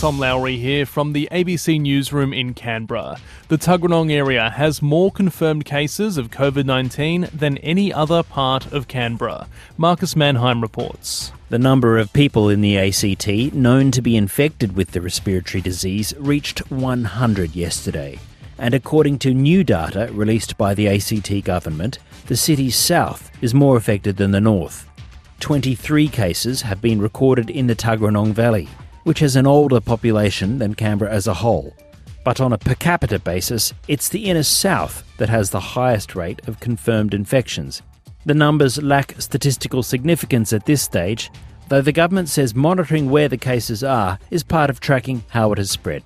Tom Lowrey here from the ABC Newsroom in Canberra. The Tuggeranong area has more confirmed cases of COVID 19 than any other part of Canberra. Markus Mannheim reports. The number of people in the ACT known to be infected with the respiratory disease reached 100 yesterday. And according to new data released by the ACT government, the city's south is more affected than the north. 23 cases have been recorded in the Tuggeranong Valley, which has an older population than Canberra as a whole. But on a per capita basis, it's the inner south that has the highest rate of confirmed infections. The numbers lack statistical significance at this stage, though the government says monitoring where the cases are is part of tracking how it has spread.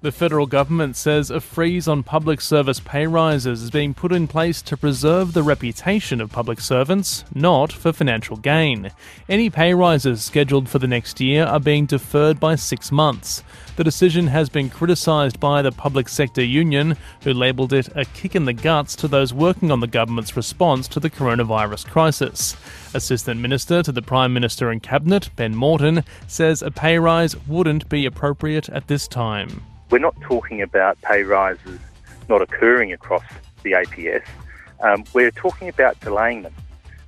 The federal government says a freeze on public service pay rises is being put in place to preserve the reputation of public servants, not for financial gain. Any pay rises scheduled for the next year are being deferred by six months. The decision has been criticised by the public sector union, who labelled it a kick in the guts to those working on the government's response to the coronavirus crisis. Assistant Minister to the Prime Minister and Cabinet, Ben Morton, says a pay rise wouldn't be appropriate at this time. We're not talking about pay rises not occurring across the APS. Um, we're talking about delaying them.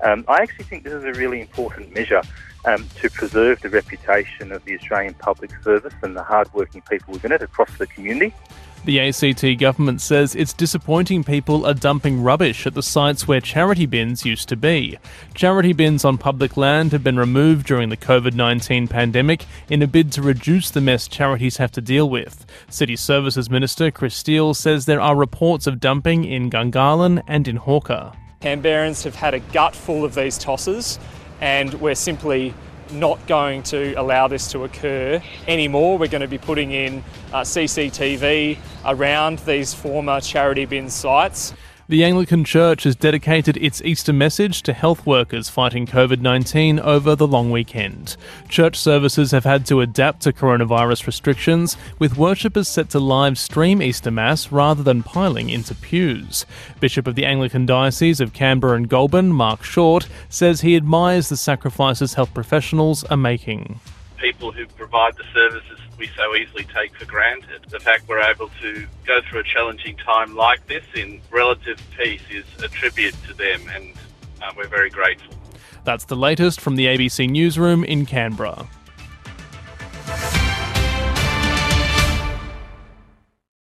Um, I actually think this is a really important measure um, to preserve the reputation of the Australian Public Service and the hardworking people within it across the community. The ACT government says it's disappointing people are dumping rubbish at the sites where charity bins used to be. Charity bins on public land have been removed during the COVID 19 pandemic in a bid to reduce the mess charities have to deal with. City Services Minister Chris Steel says there are reports of dumping in Gungahlin and in Hawker. Canberrans have had a gut full of these tosses, and we're simply not going to allow this to occur anymore. We're going to be putting in uh, CCTV around these former charity bin sites. The Anglican Church has dedicated its Easter message to health workers fighting COVID 19 over the long weekend. Church services have had to adapt to coronavirus restrictions, with worshippers set to live stream Easter Mass rather than piling into pews. Bishop of the Anglican Diocese of Canberra and Goulburn, Mark Short, says he admires the sacrifices health professionals are making. People who provide the services we so easily take for granted. The fact we're able to go through a challenging time like this in relative peace is a tribute to them, and uh, we're very grateful. That's the latest from the ABC Newsroom in Canberra.